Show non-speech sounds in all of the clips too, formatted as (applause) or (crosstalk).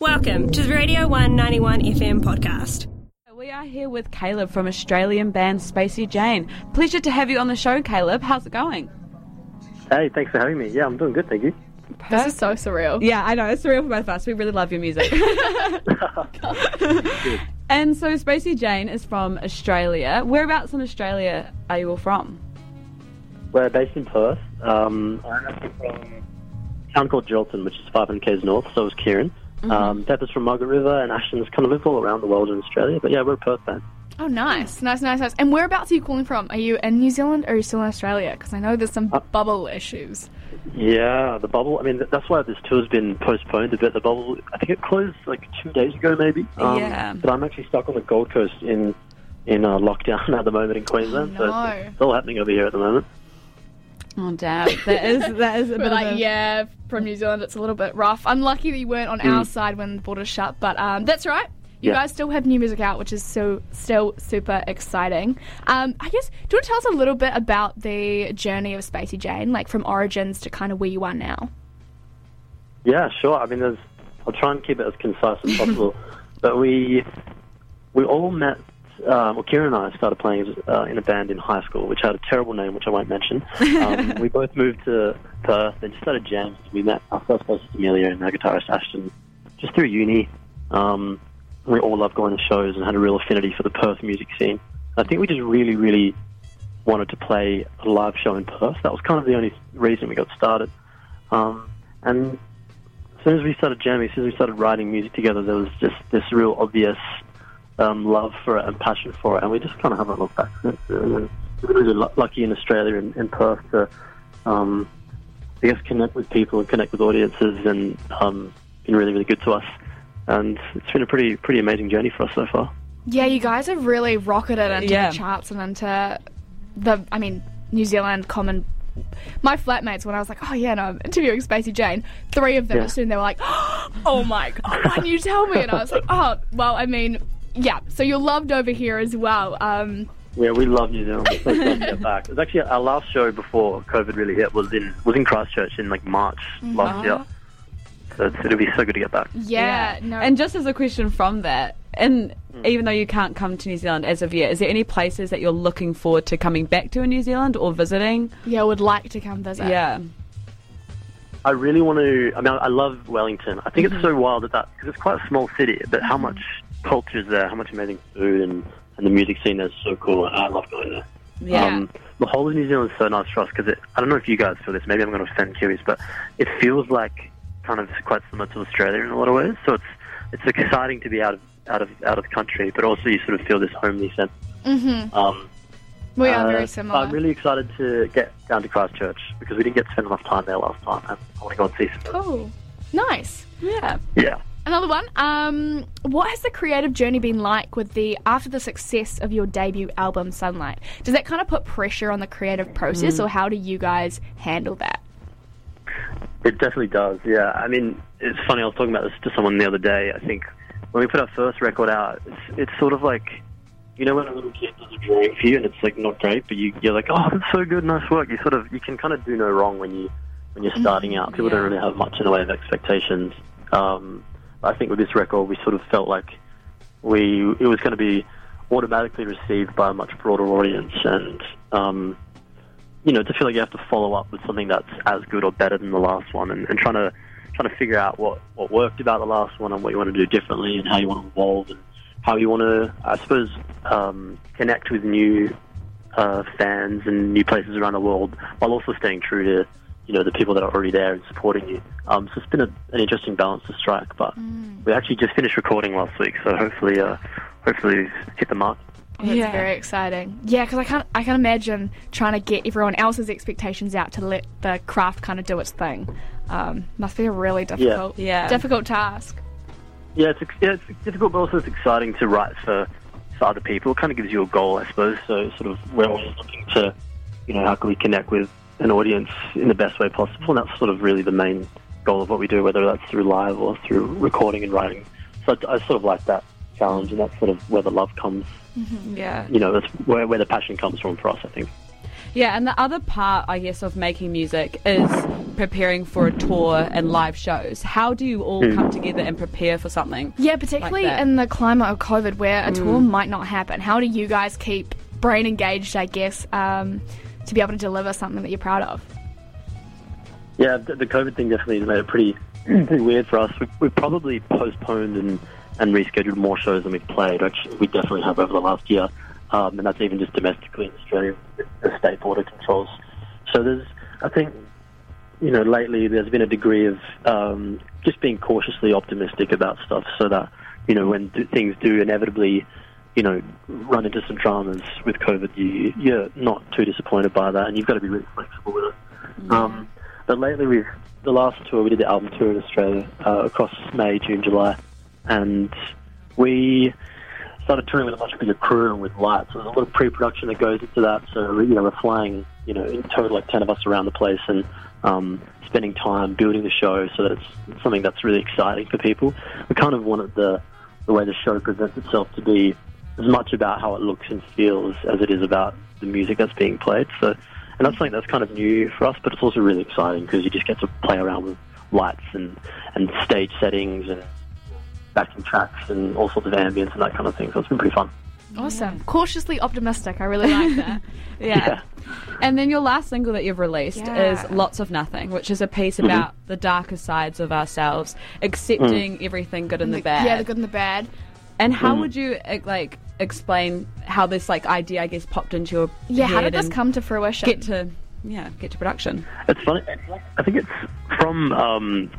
Welcome to the Radio 191 FM podcast. We are here with Caleb from Australian band Spacey Jane. Pleasure to have you on the show, Caleb. How's it going? Hey, thanks for having me. Yeah, I'm doing good, thank you. This is so surreal. Yeah, I know. It's surreal for both of us. We really love your music. (laughs) (laughs) and so Spacey Jane is from Australia. Whereabouts in Australia are you all from? We're based in Perth. Um, I'm actually from a town called Geraldton, which is 500 k's north, so is Kieran. Um, Peppa's from Margaret River, and Ashton's kind of live all around the world in Australia. But yeah, we're a Perth band. Oh, nice, nice, nice, nice. And whereabouts are you calling from? Are you in New Zealand or are you still in Australia? Because I know there's some bubble issues. Yeah, the bubble. I mean, that's why this tour's been postponed a bit. The bubble, I think it closed like two days ago, maybe. Um, Yeah. But I'm actually stuck on the Gold Coast in in uh, lockdown (laughs) at the moment in Queensland. Oh, So no. it's, it's all happening over here at the moment. Oh damn. That is that is a We're bit of like, a- yeah, from New Zealand, it's a little bit rough. Unlucky that you weren't on our side when the borders shut, but um, that's right. You Yeah. guys still have new music out, which is so still super exciting. Um, I guess, do you want to tell us a little bit about the journey of Spacey Jane, like from origins to kind of where you are now? Yeah, sure. I mean, there's. I'll try and keep it as concise as possible. (laughs) but we we all met. Um, well, Kieran and I started playing uh, in a band in high school, which had a terrible name, which I won't mention. Um, (laughs) we both moved to Perth and just started jamming. We met our first bassist Amelia and our guitarist Ashton just through uni. Um, we all loved going to shows and had a real affinity for the Perth music scene. I think we just really, really wanted to play a live show in Perth. That was kind of the only reason we got started. Um, and as soon as we started jamming, as soon as we started writing music together, there was just this real obvious um, love for it and passion for it, and we just kind of haven't looked back since. We're really lucky in Australia and in Perth to, um, I guess, connect with people and connect with audiences, and um, been really, really good to us. And it's been a pretty, pretty amazing journey for us so far. Yeah, you guys have really rocketed into Yeah. the charts and into the, I mean, New Zealand common. My flatmates, when I was like, oh yeah, no, I'm interviewing Spacey Jane, three of them Yeah. as soon they were like, (gasps) oh my god, why didn't you tell me? And I was like, oh, well, I mean, yeah, so you're loved over here as well. Um, Yeah, we love New Zealand. We're so glad to get back. It was actually our last show before COVID really hit was in was in Christchurch in like March mm-hmm. last year. Ah. So it's, it'll be so good to get back. yeah, no. And just as a question from that, and hmm. even though you can't come to New Zealand as of yet, is there any places that you're looking forward to coming back to in New Zealand or visiting? yeah, would like to come visit. Yeah. I really want to. I mean, I love Wellington. I think it's mm-hmm. so wild that that because it's quite a small city, but how mm-hmm. much culture is there? How much amazing food and and the music scene is so cool. I love going there. Yeah. Um, the whole of New Zealand is so nice for us because I don't know if you guys feel this. Maybe I'm going to offend Kiwis, but it feels like kind of quite similar to Australia in a lot of ways. So it's it's exciting to be out of out of out of the country, but also you sort of feel this homely sense. Mm-hmm. Um, we are uh, very similar. I'm really excited to get down to Christchurch because we didn't get to spend enough time there last time. And I want to go and see some. cool. Nice. Yeah. Yeah. Another one. Um, what has the creative journey been like with the after the success of your debut album Sunlight? Does that kind of put pressure on the creative process, or how do you guys handle that? It definitely does, yeah. I mean, it's funny, I was talking about this to someone the other day. I think when we put our first record out, it's, it's sort of like, you know, when a little kid does a drawing for you and it's like not great, but you, you're like, oh, that's so good, nice work. You sort of, you can kind of do no wrong when you, when you're starting out. People don't really have much in the way of expectations. Um, I think with this record, we sort of felt like we, it was going to be automatically received by a much broader audience. And, um, you know, to feel like you have to follow up with something that's as good or better than the last one, and, and trying to trying to figure out what what worked about the last one and what you want to do differently, and how you want to evolve, and how you want to, I suppose, um, connect with new uh, fans and new places around the world, while also staying true to you know the people that are already there and supporting you. Um, so it's been a, an interesting balance to strike, but we actually just finished recording last week, so hopefully, uh, hopefully hit the mark. That's Yeah. very exciting. Yeah, because I can't I can imagine trying to get everyone else's expectations out to let the craft kind of do its thing. Um, must be a really difficult Yeah. difficult task. Yeah, it's yeah, it's difficult, but also it's exciting to write for for other people. It kind of gives you a goal, I suppose. So sort of we're always looking to, you know, how can we connect with an audience in the best way possible, and that's sort of really the main goal of what we do, whether that's through live or through recording and writing. So I, I sort of like that challenge, and that's sort of where the love comes. Mm-hmm. Yeah. You know, that's where where the passion comes from for us. I think. Yeah, and the other part, I guess, of making music is preparing for a tour and live shows. How do you all hmm. come together and prepare for something? Yeah, particularly that. in the climate of COVID where a tour hmm. might not happen. How do you guys keep brain engaged, I guess, um, to be able to deliver something that you're proud of? Yeah, the, COVID thing definitely has made it pretty, (clears throat) pretty weird for us. We've, we've probably postponed and, and rescheduled more shows than we've played, which we definitely have over the last year. Um, and that's even just domestically in Australia, the state border controls. So there's, I think, you know, lately there's been a degree of um, just being cautiously optimistic about stuff so that, you know, when things do inevitably, you know, run into some dramas with COVID, you, you're not too disappointed by that and you've got to be really flexible with it. Um, but lately we've, the last tour, we did the album tour in Australia uh, across May, June, July, and we started touring with a much bigger crew and with lights. So there's a lot of pre-production that goes into that. So you know, we're flying, you know, in total like ten of us around the place and um, spending time building the show so that it's something that's really exciting for people. We kind of wanted the the way the show presents itself to be as much about how it looks and feels as it is about the music that's being played. So, and that's something that's kind of new for us, but it's also really exciting because you just get to play around with lights and and stage settings and backing tracks and all sorts of ambience and that kind of thing. So it's been pretty fun. Awesome. Cautiously optimistic. I really like that. (laughs) Yeah. And then your last single that you've released Yeah. is Lots of Nothing, which is a piece mm-hmm. about the darker sides of ourselves, accepting mm. everything good and the bad. yeah, the good and the bad. And how mm-hmm. would you uh, like explain how this like idea, I guess, popped into your Yeah, how head did this and come to fruition? get to yeah get to production? It's funny. I think it's from um,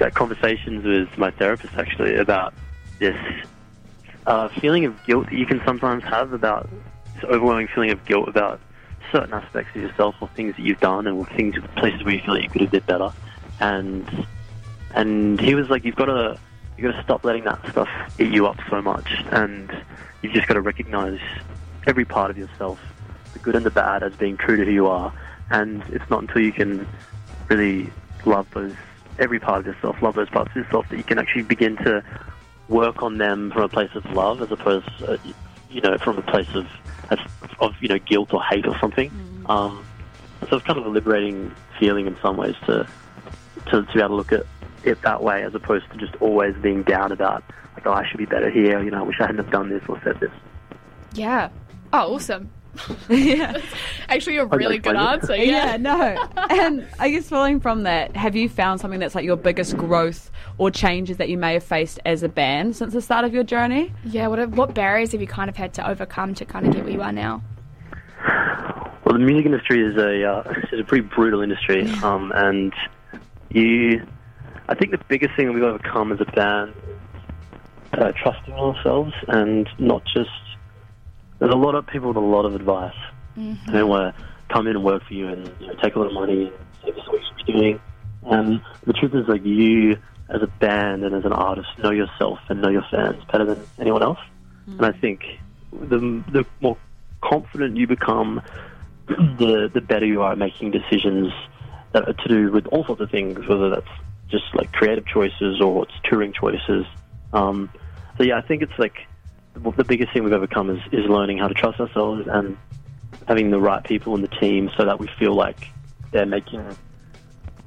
uh, conversations with my therapist actually about this uh, feeling of guilt that you can sometimes have about this overwhelming feeling of guilt about certain aspects of yourself or things that you've done and things places where you feel like you could have did better. And and he was like, you've got to you got to stop letting that stuff eat you up so much, and you've just got to recognize every part of yourself, the good and the bad, as being true to who you are. And it's not until you can really love those every part of yourself, love those parts of yourself, that you can actually begin to work on them from a place of love, as opposed, uh, you know, from a place of of, you know guilt or hate or something. Um, so it's kind of a liberating feeling in some ways to to, to be able to look at it that way, as opposed to just always being down about like, oh, I should be better here. You know, I wish I hadn't have done this or said this. Yeah. Oh, awesome. (laughs) yeah. Actually, a really good answer. Yeah, Yeah. no. And I guess following from that, have you found something that's like your biggest growth or changes that you may have faced as a band since the start of your journey? Yeah. What what barriers have you kind of had to overcome to kind of get where you are now? Well, the music industry is a uh, is a pretty brutal industry, um, and you, I think the biggest thing we've overcome as a band, is, uh, trusting ourselves and not just. There's a lot of people with a lot of advice who want to come in and work for you and you know, take a lot of money and say this is what you should be doing. And the truth is, like you as a band and as an artist know yourself and know your fans better than anyone else. And I think the the more confident you become, (clears throat) the the better you are at making decisions that are to do with all sorts of things, whether that's just like creative choices or it's touring choices. Um, so yeah, I think it's like the, the biggest thing we've overcome is, is learning how to trust ourselves and having the right people in the team so that we feel like they're making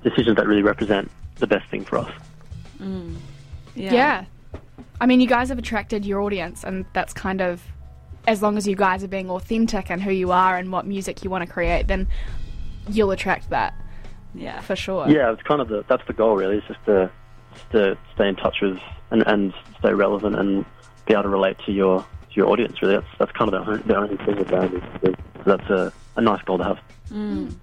decisions that really represent the best thing for us. Yeah. I mean, you guys have attracted your audience, and that's kind of as long as you guys are being authentic and who you are and what music you want to create, then you'll attract that Yeah. for sure. Yeah, it's kind of the that's the goal really. Is just to just to stay in touch with and, and stay relevant and be able to relate to your to your audience. Really, that's that's kind of the, only- the only thing with band is. is- That's a, a nice goal to have. Mm.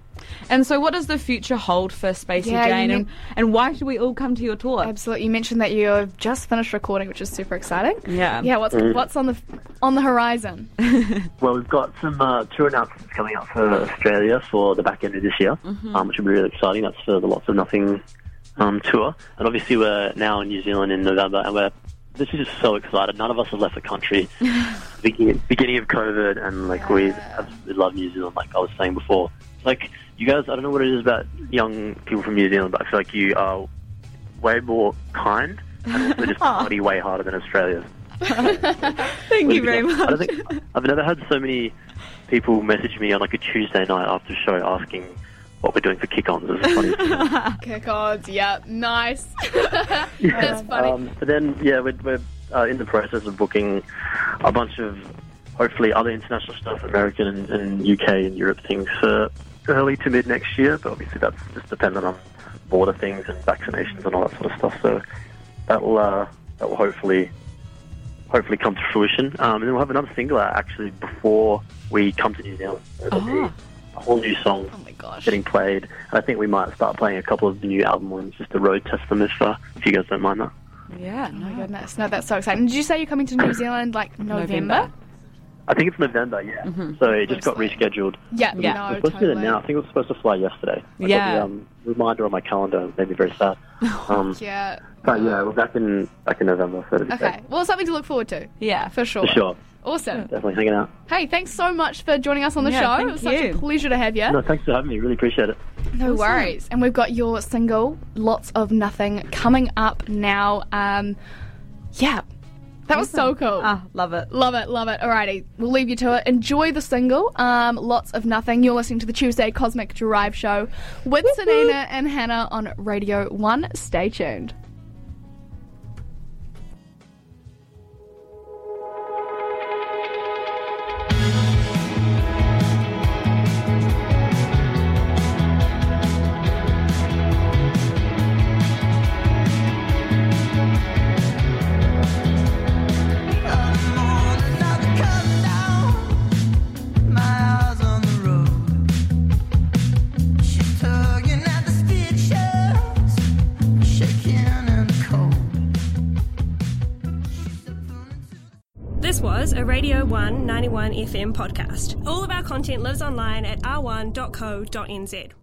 And so, what does the future hold for Spacey Yeah, Jane, and, mean- and why should we all come to your tour? Absolutely. You mentioned that you've just finished recording, which is super exciting. Yeah. Yeah. What's what's on the on the horizon? (laughs) Well, we've got some uh, tour announcements coming up for Australia for the back end of this year, um, which will be really exciting. That's for the Lots of Nothing um, tour, and obviously we're now in New Zealand in November, and we're this is just so excited. None of us have left the country. (laughs) beginning, beginning of COVID, and like we absolutely love New Zealand. Like I was saying before, like you guys, I don't know what it is about young people from New Zealand, but I feel like you are way more kind and also just (laughs) party way harder than Australia. (laughs) Thank you very much. I don't think I've never had so many people message me on like a Tuesday night after the show asking what we're doing for kick-ons. It's. (laughs) Kick-ons, yeah, nice. That's funny. Um, but then, yeah, we're, we're uh, in the process of booking a bunch of hopefully other international stuff, American and, and UK and Europe things for early to mid next year. But obviously, that's just dependent on border things and vaccinations and all that sort of stuff. So that will uh, that will hopefully hopefully come to fruition. Um, and then we'll have another single out actually before we come to New Zealand. It'll Oh. a whole new song oh my gosh. getting played. And I think we might start playing a couple of the new album ones just to road test them if uh, if you guys don't mind that. Yeah, Oh my no. goodness. No, that's so exciting. Did you say you're coming to New Zealand like November? November. I think it's November, yeah. So it just got rescheduled. Yeah, Yeah. no, We're supposed to do totally. now. I think it was supposed to fly yesterday. I got Yeah. the um, reminder on my calendar and made me very sad. (laughs) Um, Yeah. but yeah, we're back in back in November. So it'll Okay. great. Well, something to look forward to. Yeah. For sure. For sure. Awesome. Definitely hanging out. Hey, thanks so much for joining us on the Yeah, show. thank it was such a pleasure to have you. No, thanks for having me. Really appreciate it. No worries. And we've got your single, Lots of Nothing, coming up now. Um, yeah. That was so cool. Ah, love it. Love it, love it. Alrighty, we'll leave you to it. Enjoy the single, um, Lots of Nothing. You're listening to the Tuesday Cosmic Drive Show with Sanina and Hannah on Radio 1. Stay tuned. Radio 1 91 FM podcast. All of our content lives online at r1.co.nz.